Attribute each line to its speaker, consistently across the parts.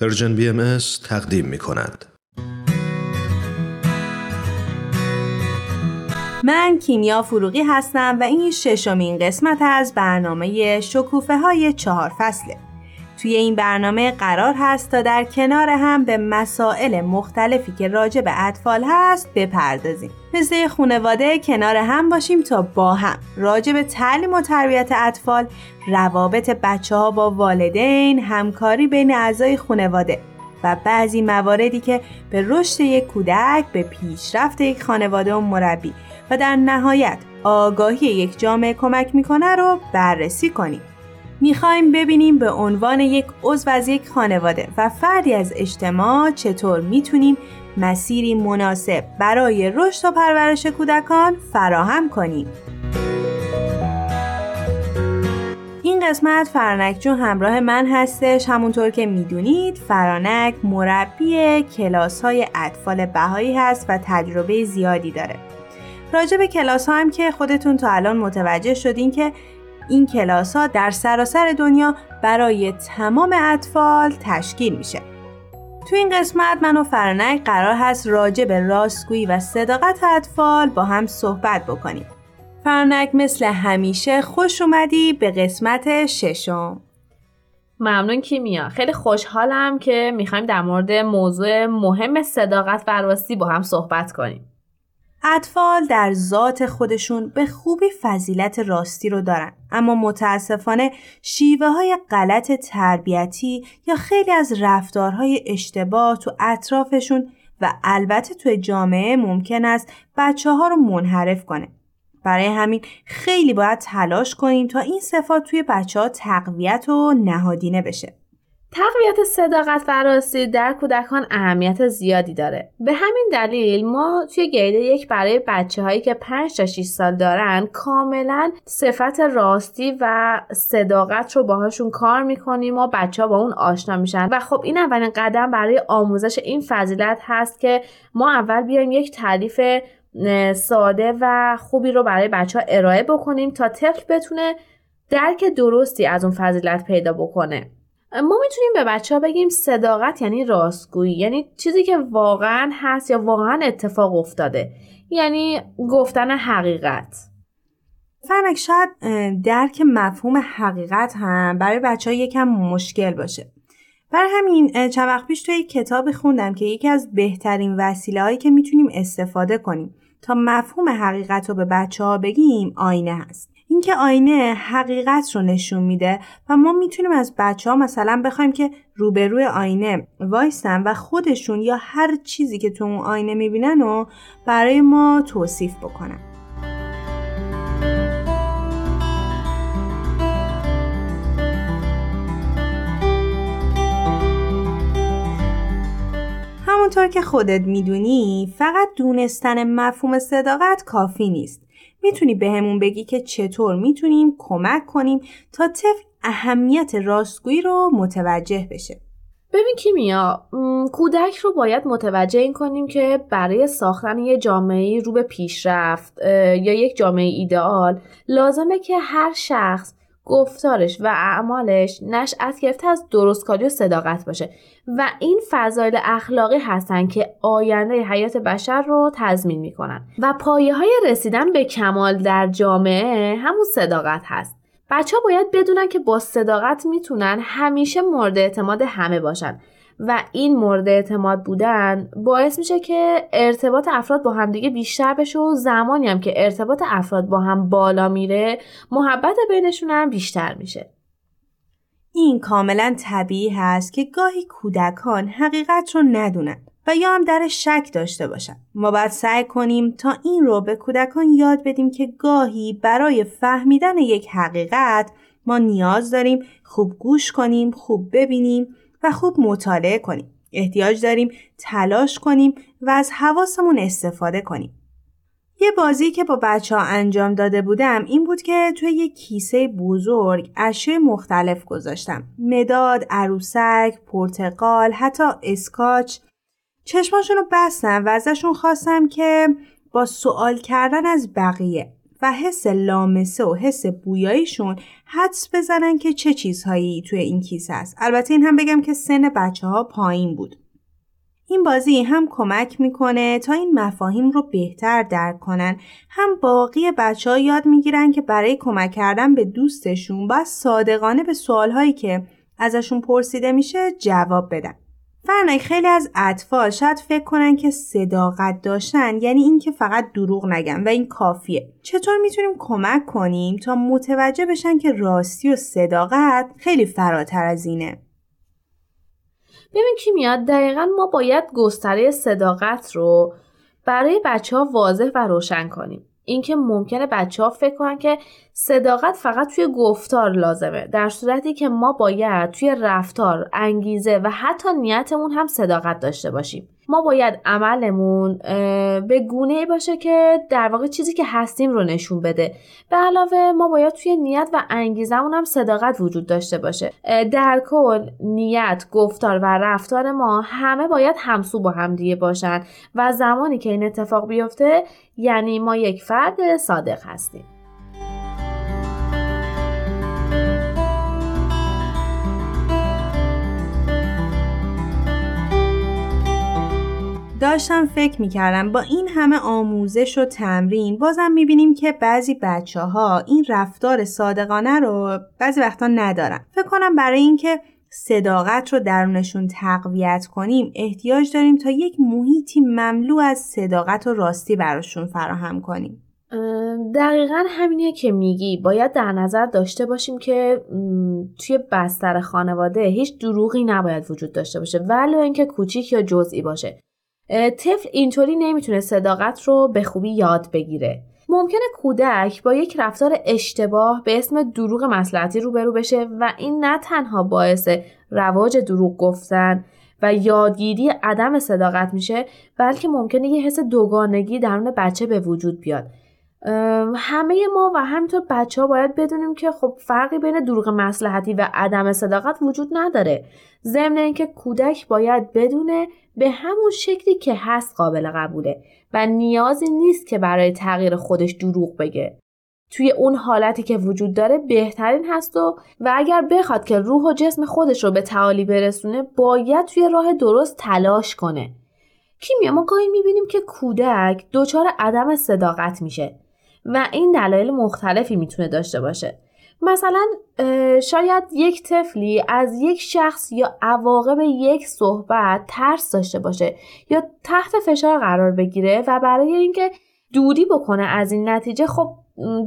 Speaker 1: Persian BMS تقدیم می کند.
Speaker 2: من کیمیا فروغی هستم و این ششمین قسمت از برنامه شکوفه های چهار فصله. توی این برنامه قرار هست تا در کنار هم به مسائل مختلفی که راجع به اطفال هست بپردازیم. مثل خانواده کنار هم باشیم تا با هم راجع به تعلیم و تربیت اطفال، روابط بچه ها با والدین، همکاری بین اعضای خانواده و بعضی مواردی که به رشد یک کودک، به پیشرفت یک خانواده و مربی و در نهایت آگاهی یک جامعه کمک می‌کنه رو بررسی کنیم. می‌خوایم ببینیم به عنوان یک عضو از یک خانواده و فردی از اجتماع چطور می‌تونیم مسیری مناسب برای رشد و پرورش کودکان فراهم کنیم. این قسمت فرانک جون همراه من هستش همونطور که می‌دونید فرانک مربی کلاس های اطفال بهایی هست و تجربه زیادی داره راجع به کلاس هم که خودتون تا الان متوجه شدین که این کلاس ها در سراسر دنیا برای تمام اطفال تشکیل میشه. تو این قسمت من و فرانک قرار هست راجع به راستگویی و صداقت اطفال با هم صحبت بکنیم. فرانک مثل همیشه خوش اومدی به قسمت ششم.
Speaker 3: ممنون کیمیا خیلی خوشحالم که می‌خوایم در مورد موضوع مهم صداقت و راستی با هم صحبت کنیم.
Speaker 2: اطفال در ذات خودشون به خوبی فضیلت راستی رو دارن. اما متاسفانه شیوه های غلط تربیتی یا خیلی از رفتارهای اشتباه تو اطرافشون و البته تو جامعه ممکن است بچه ها رو منحرف کنه. برای همین خیلی باید تلاش کنیم تا این صفات توی بچه ها تقویت و نهادینه بشه.
Speaker 3: تقویت صداقت و راستی در کودکان اهمیت زیادی داره. به همین دلیل ما توی گیده یک برای بچه هایی که 5 تا 6 سال دارن کاملا صفت راستی و صداقت رو باهاشون کار می‌کنیم و بچه ها با اون آشنا میشن و خب این اولین قدم برای آموزش این فضیلت هست که ما اول بیایم یک تعریف ساده و خوبی رو برای بچه ها ارائه بکنیم تا طفل بتونه درک درستی از اون فضیلت پیدا بکنه ما می‌تونیم به بچه ها بگیم صداقت یعنی راستگویی یعنی چیزی که واقعا هست یا واقعا اتفاق افتاده یعنی گفتن حقیقت.
Speaker 2: فرنک شاید درک مفهوم حقیقت هم برای بچه ها یکم مشکل باشه. برای همین چند وقت پیش توی یک کتابی خوندم که یکی از بهترین وسیله هایی که می‌تونیم استفاده کنیم تا مفهوم حقیقت رو به بچه ها بگیم آینه هست. اینکه آینه حقیقت رو نشون میده و ما می‌تونیم از بچه ها مثلا بخوایم که روبروی آینه وایستن و خودشون یا هر چیزی که تو اون آینه می‌بینن رو برای ما توصیف بکنن. همونطور که خودت می‌دونی فقط دونستن مفهوم صداقت کافی نیست. می‌تونی بهمون بگی که چطور می‌تونیم کمک کنیم تا طفل اهمیت راستگویی رو متوجه بشه.
Speaker 3: ببین کیمیا کودک رو باید متوجه این کنیم که برای ساختن یه جامعه رو به پیشرفت یا یک جامعه ایدئال لازمه که هر شخص گفتارش و اعمالش نشأت گرفته از درستکاری و صداقت باشه. و این فضایل اخلاقی هستن که آینده حیات بشر رو تضمین می‌کنن. و پایه های رسیدن به کمال در جامعه همون صداقت هست. بچه ها باید بدونن که با صداقت می‌تونن همیشه مورد اعتماد همه باشن. و این مورد اعتماد بودن باعث میشه که ارتباط افراد با همدیگه بیشتر بشه و زمانی هم که ارتباط افراد با هم بالا میره محبت بینشون هم بیشتر میشه
Speaker 2: این کاملا طبیعی هست که گاهی کودکان حقیقت رو ندونن و یا هم در شک داشته باشن. ما باید سعی کنیم تا این رو به کودکان یاد بدیم که گاهی برای فهمیدن یک حقیقت ما نیاز داریم خوب گوش کنیم، خوب ببینیم و خوب مطالعه کنیم. احتیاج داریم تلاش کنیم و از حواسمون استفاده کنیم. یه بازی که با بچه ها انجام داده بودم این بود که توی یه کیسه بزرگ اشیاء مختلف گذاشتم. مداد، عروسک، پرتقال، حتی اسکاچ. چشماشون رو بستم و ازشون خواستم که با سوال کردن از بقیه و حس لامسه و حس بویاییشون حدس بزنن که چه چیزهایی توی این کیسه است. البته این هم بگم که سن بچه ها پایین بود. این بازی هم کمک می‌کنه تا این مفاهیم رو بهتر درک کنن هم باقی بچه ها یاد می‌گیرن که برای کمک کردن به دوستشون باید صادقانه به سوالهایی که ازشون پرسیده میشه جواب بدن فرنک خیلی از اطفال شاید فکر کنن که صداقت داشتن یعنی اینکه فقط دروغ نگن و این کافیه. چطور می‌تونیم کمک کنیم تا متوجه بشن که راستی و صداقت خیلی فراتر از اینه؟
Speaker 3: ببین کی میاد دقیقا ما باید گستره صداقت رو برای بچه ها واضح و روشن کنیم. اینکه ممکنه بچه ها فکر کنن که صداقت فقط توی گفتار لازمه. در صورتی که ما باید توی رفتار انگیزه و حتی نیتمون هم صداقت داشته باشیم. ما باید عملمون به گونه باشه که در واقع چیزی که هستیم رو نشون بده. به علاوه ما باید توی نیت و انگیزمون هم صداقت وجود داشته باشه. در کل نیت گفتار و رفتار ما همه باید همسو با هم دیگه باشن و زمانی که این اتفاق بیفته یعنی ما یک فرد صادق هستیم.
Speaker 2: داشتم فکر می‌کردم با این همه آموزش و تمرین بازم می‌بینیم که بعضی بچه ها این رفتار صادقانه رو بعضی وقتا ندارن. فکر کنم برای اینکه صداقت رو درونشون تقویت کنیم احتیاج داریم تا یک محیطی مملو از صداقت و راستی براشون فراهم کنیم.
Speaker 3: دقیقا همینه که میگی. باید در نظر داشته باشیم که توی بستر خانواده هیچ دروغی نباید وجود داشته باشه ولو اینکه کوچیک یا جزئی باشه. طفل اینطوری نمی‌تونه صداقت رو به خوبی یاد بگیره. ممکنه کودک با یک رفتار اشتباه به اسم دروغ مسلحتی روبرو بشه و این نه تنها باعث رواج دروغ گفتن و یادگیری عدم صداقت میشه بلکه ممکنه یه حس دوگانگی درون بچه به وجود بیاد. همه ما و همینطور بچه ها باید بدونیم که خب فرقی بین دروغ مسلحتی و عدم صداقت وجود نداره. ضمن اینکه کودک باید بدونه به همون شکلی که هست قابل قبوله و نیازی نیست که برای تغییر خودش دروغ بگه. توی اون حالتی که وجود داره بهترین هست و و اگر بخواد که روح و جسم خودش رو به تعالی برسونه باید توی راه درست تلاش کنه. کیمیا ما گاهی می‌بینیم که کودک دچار عدم صداقت میشه. و این دلایل مختلفی می‌تونه داشته باشه. مثلا شاید یک طفلی از یک شخص یا عواقب یک صحبت ترس داشته باشه یا تحت فشار قرار بگیره و برای اینکه دوری بکنه از این نتیجه خب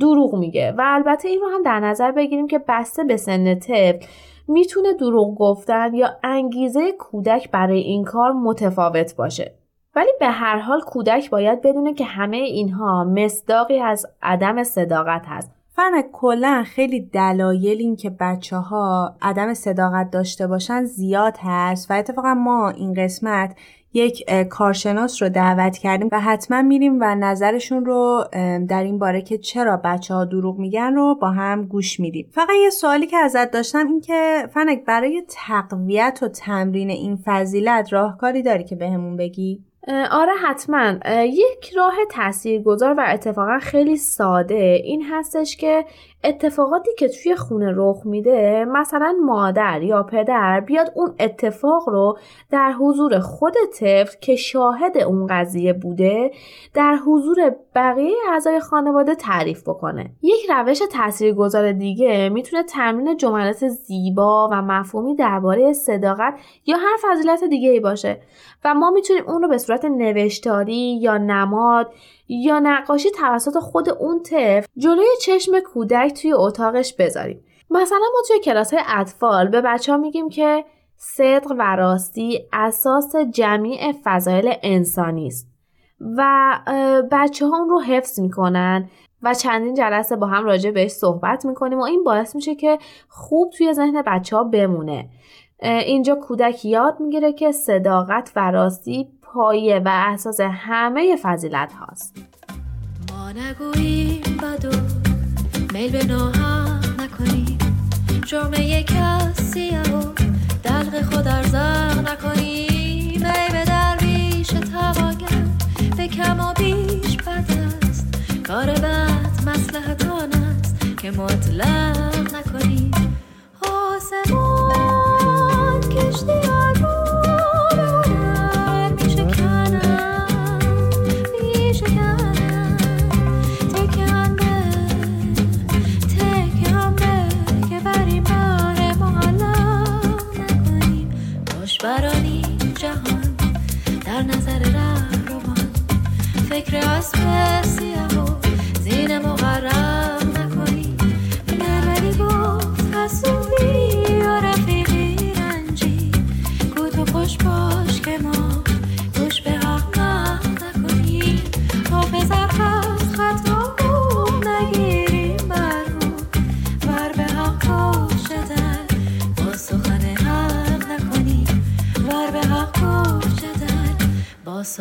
Speaker 3: دروغ میگه. و البته این رو هم در نظر بگیریم که بسته به سن طفل می‌تونه دروغ گفتن یا انگیزه کودک برای این کار متفاوت باشه. ولی به هر حال کودک باید بدونه که همه اینها مصداقی از عدم صداقت هست.
Speaker 2: فرنک کلا خیلی دلایل این که بچه ها عدم صداقت داشته باشن زیاد هست و اتفاقا ما این قسمت یک کارشناس رو دعوت کردیم و حتما میریم و نظرشون رو در این باره که چرا بچه ها دروغ میگن رو با هم گوش میدیم. فقط یه سوالی که ازت داشتم این که فنک برای تقویت و تمرین این فضیلت راهکاری داری که بهمون به بگی؟
Speaker 3: آره حتما. یک راه تاثیرگذار و اتفاقا خیلی ساده این هستش که اتفاقاتی که توی خونه رخ میده مثلا مادر یا پدر بیاد اون اتفاق رو در حضور خود طفل که شاهد اون قضیه بوده در حضور بقیه اعضای خانواده تعریف بکنه. یک روش تاثیرگذار دیگه می‌تونه تمرین جملات زیبا و مفهومی درباره صداقت یا هر فضیلت دیگه ای باشه و ما می‌تونیم اون رو به صورت نوشتاری یا نماد یا نقاشی توسط خود اون طفل جلوی چشم کودک توی اتاقش بذاریم. مثلا ما توی کلاس های اطفال به بچه ها میگیم که صدق و راستی اساس جمیع فضایل انسانی است و بچه ها اون رو حفظ می‌کنن و چندین جلسه با هم راجع بهش صحبت می‌کنیم و این باعث میشه که خوب توی ذهن بچه ها بمونه اینجا کودک یاد می‌گیره که صداقت و راستی پایه و اساس همه فضیلت هاست. ما نگوییم بدو میل به ناحق نکنیم. جرمه کسی و دلق خود ارزق نکنیم. ای به درویش تواگر به کم و بیش بد است. کار بد
Speaker 4: که مطلق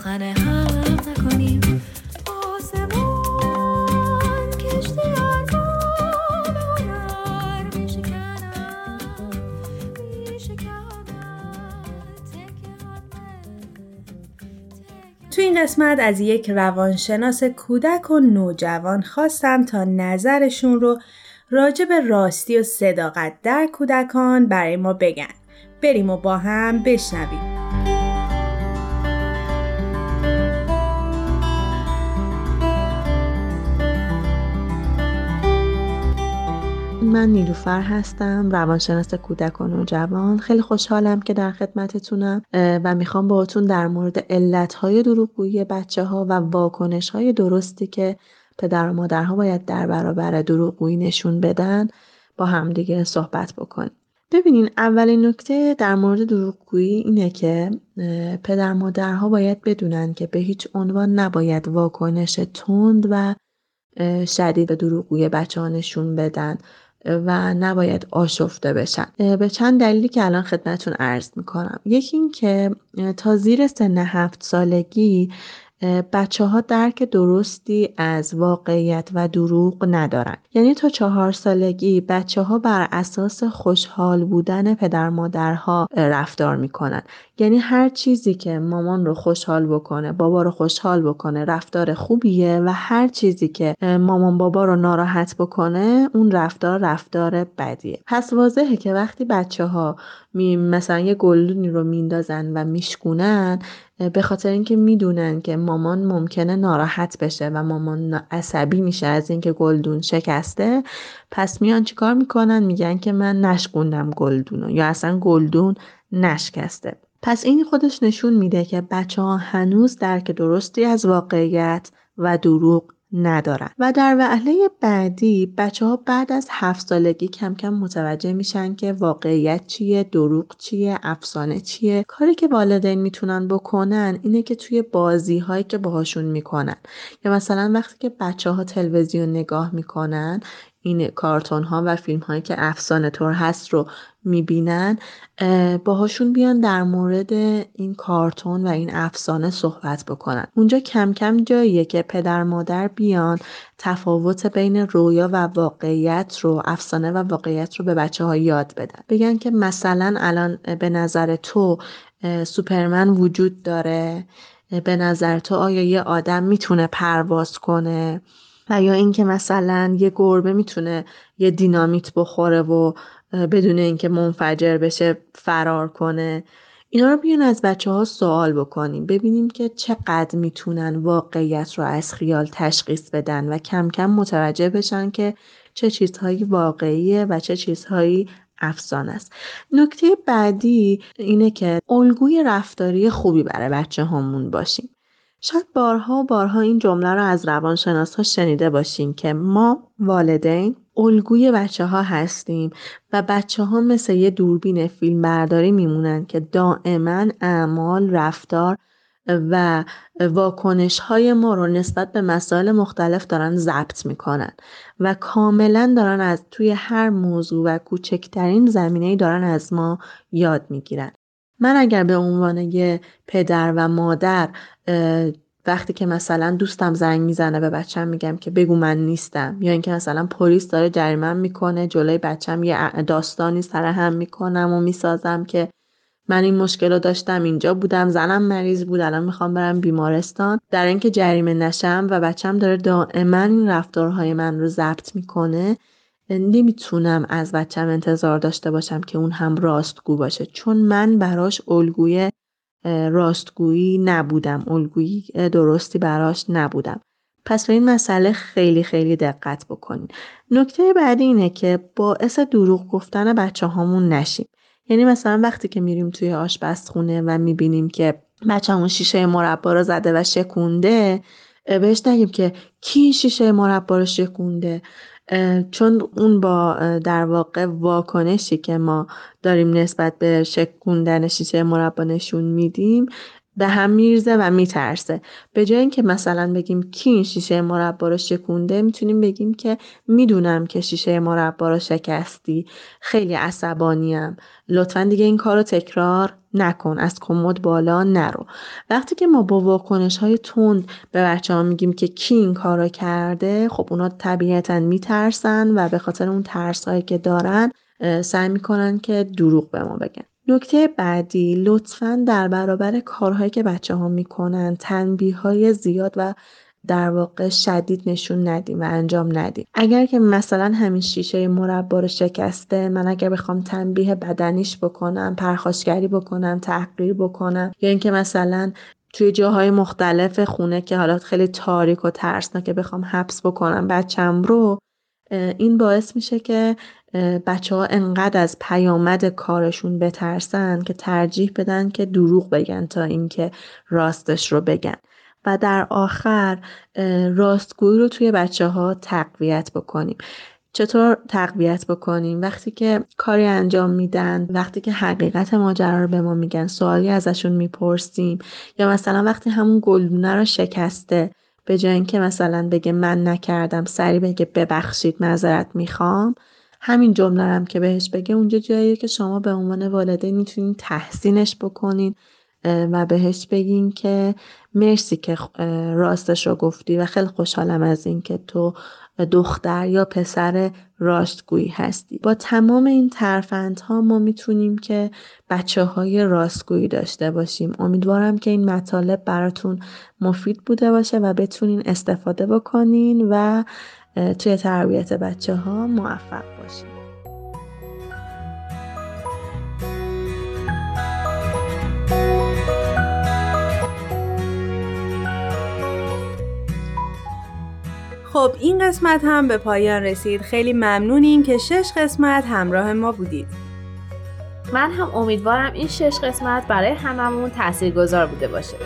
Speaker 4: سخن حق
Speaker 2: تو این قسمت از یک روانشناس کودک و نوجوان خواستم تا نظرشون رو راجع به راستی و صداقت در کودکان برای ما بگن. بریم و با هم بشنویم.
Speaker 5: من نیلوفر هستم روانشناس کودک و نوجوان خیلی خوشحالم که در خدمتتونم و می‌خوام باهاتون در مورد علتهای دروغگویی بچه ها و واکنش های درستی که پدر و مادرها باید در برابر دروغگویی نشون بدن با همدیگه صحبت بکنیم. ببینین اولین نکته در مورد دروغگویی اینه که پدر مادرها باید بدونن که به هیچ عنوان نباید واکنش تند و شدید به دروغگویی بچه ها نشون بدن. و نباید آشفته بشن. به چند دلیلی که الان خدمتون عرض می‌کنم. یکی این که تا زیر سن هفت سالگی بچه ها درک درستی از واقعیت و دروغ ندارن. یعنی تا چهار سالگی بچه ها بر اساس خوشحال بودن پدر مادرها رفتار می‌کنن. یعنی هر چیزی که مامان رو خوشحال بکنه بابا رو خوشحال بکنه رفتار خوبیه و هر چیزی که مامان بابا رو ناراحت بکنه اون رفتار رفتار بدیه. پس واضحه که وقتی بچه ها مثلا یه گلدونی رو میندازن و میشکونن به خاطر اینکه می‌دونن که مامان ممکنه ناراحت بشه و مامان عصبی میشه از اینکه گلدون شکسته پس میان چیکار می‌کنن؟ میگن که من نشکوندم گلدون یا اصلا گلدون نشکسته. پس این خودش نشون میده که بچه ها هنوز درک درستی از واقعیت و دروغ ندارن. و در وعله بعدی بچه ها بعد از هفت سالگی کم کم متوجه میشن که واقعیت چیه دروغ چیه افسانه چیه. کاری که والدین می‌تونن بکنن اینه که توی بازی هایی که باهاشون می‌کنن. یا مثلا وقتی که بچه ها تلویزیون نگاه می‌کنن این کارتون ها و فیلم هایی که افسانه طور هست رو می‌بینن باهاشون بیان در مورد این کارتون و این افسانه صحبت بکنن. اونجا کم کم جاییه که پدر مادر بیان تفاوت بین رویا و واقعیت رو افسانه و واقعیت رو به بچه ها یاد بدن. بگن که مثلا الان به نظر تو سوپرمن وجود داره به نظر تو آیا یه آدم می‌تونه پرواز کنه؟ و یا اینکه مثلا یه گربه می‌تونه یه دینامیت بخوره و بدون اینکه منفجر بشه فرار کنه. اینا رو بیان از بچه ها سوال بکنیم. ببینیم که چقدر می‌تونن واقعیت رو از خیال تشخیص بدن و کم کم متوجه بشن که چه چیزهایی واقعیه و چه چیزهایی افسانه است. نکته بعدی اینه که الگوی رفتاری خوبی برای بچه همون باشیم. شاید بارها و بارها این جمله رو از روانشناس ها شنیده باشین که ما والدین الگوی بچه ها هستیم و بچه ها مثل یه دوربین فیلم برداری میمونن که دائما اعمال رفتار و واکنش های ما رو نسبت به مسائل مختلف دارن ضبط می‌کنن و کاملا دارن از توی هر موضوع و کوچکترین زمینه دارن از ما یاد می‌گیرن. من اگر به عنوان یه پدر و مادر وقتی که مثلا دوستم زنگ می‌زنه به بچم میگم که بگو من نیستم یا اینکه مثلا پلیس داره جریمه می‌کنه جلوی بچم یه داستانی سر هم می‌کنم و می‌سازم که من این مشکل رو داشتم اینجا بودم زنم مریض بود الان می‌خوام برم بیمارستان. در اینکه جریمه نشم و بچم داره دائما این رفتارهای من رو ضبط می‌کنه نمی‌تونم از بچم انتظار داشته باشم که اون هم راستگو باشه. چون من براش الگوی راستگویی نبودم. الگویی درستی براش نبودم. پس به این مسئله خیلی خیلی دقت بکنین. نکته بعدی اینه که باعث دروغ گفتن بچه هامون نشیم. یعنی مثلا وقتی که میریم توی آشپزخونه و می‌بینیم که بچه همون شیشه مربا رو زده و شکونده بهش نگیم که کی شیشه مربا رو شکونده؟ چون اون با در واقع واکنشی که ما داریم نسبت به شکوندن شیشه مربا نشون میدیم به هم میرزه و میترسه. به جای اینکه مثلا بگیم کی این شیشه مربا رو شکونده می‌تونیم بگیم که می‌دونم که شیشه مربا رو شکستی. خیلی عصبانیم. لطفا دیگه این کار رو تکرار نکن از کمد بالا نرو. وقتی که ما با واکنش های تند به بچه ها میگیم که کی این کار کرده خب اونا طبیعتا میترسن و به خاطر اون ترس هایی که دارن سعی می‌کنن که دروغ به ما بگن. نکته بعدی لطفا در برابر کارهایی که بچه ها می‌کنن تنبیه های زیاد و در واقع شدید نشون ندیم و انجام ندیم. اگر که مثلا همین شیشه مربا رو شکسته من اگر بخوام تنبیه بدنیش بکنم پرخاشگری بکنم تحقیر بکنم یا اینکه مثلا توی جاهای مختلف خونه که حالا خیلی تاریک و ترسناکه بخوام حبس بکنم بچم رو این باعث میشه که بچه ها انقدر از پیامد کارشون بترسن که ترجیح بدن که دروغ بگن تا اینکه راستش رو بگن. و در آخر راستگویی رو توی بچه ها تقویت بکنیم. چطور تقویت بکنیم؟ وقتی که کاری انجام میدن وقتی که حقیقت ماجرا رو به ما میگن سوالی ازشون می‌پرسیم یا مثلا وقتی همون گلدونه رو شکسته به جای اینکه مثلا بگه من نکردم سری بگه ببخشید معذرت می‌خوام همین جمله هم که بهش بگه اونجا جاییه که شما به عنوان والدین می‌تونین تحسینش بکنین. و بهش بگین که مرسی که راستش رو گفتی و خیلی خوشحالم از این که تو دختر یا پسر راستگویی هستی. با تمام این ترفندها ما می‌تونیم که بچه های راستگویی داشته باشیم. امیدوارم که این مطالب براتون مفید بوده باشه و بتونین استفاده بکنین و توی تربیت بچه ها موفق باشین.
Speaker 2: خب این قسمت هم به پایان رسید. خیلی ممنونیم که شش قسمت همراه ما بودید.
Speaker 3: من هم امیدوارم این شش قسمت برای هممون تاثیرگذار بوده باشه.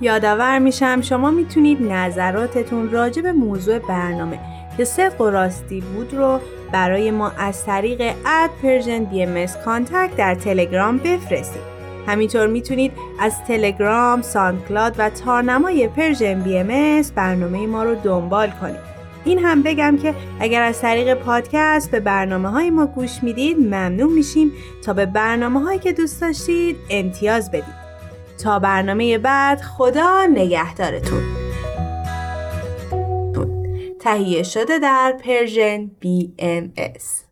Speaker 2: یادآور میشم شما می‌تونید نظراتتون راجع به موضوع برنامه که صدق و راستی بود رو برای ما از طریق at Persian BMS contact در تلگرام بفرستید. همینطور می‌تونید از تلگرام، ساندکلاد و تارنمای Persian BMS برنامه ما رو دنبال کنید. این هم بگم که اگر از طریق پادکست به برنامه های ما گوش می‌دید ممنون میشیم تا به برنامه هایی که دوست داشتید امتیاز بدید. تا برنامه بعد خدا نگهدارتون. تهیه شده در Persian BMS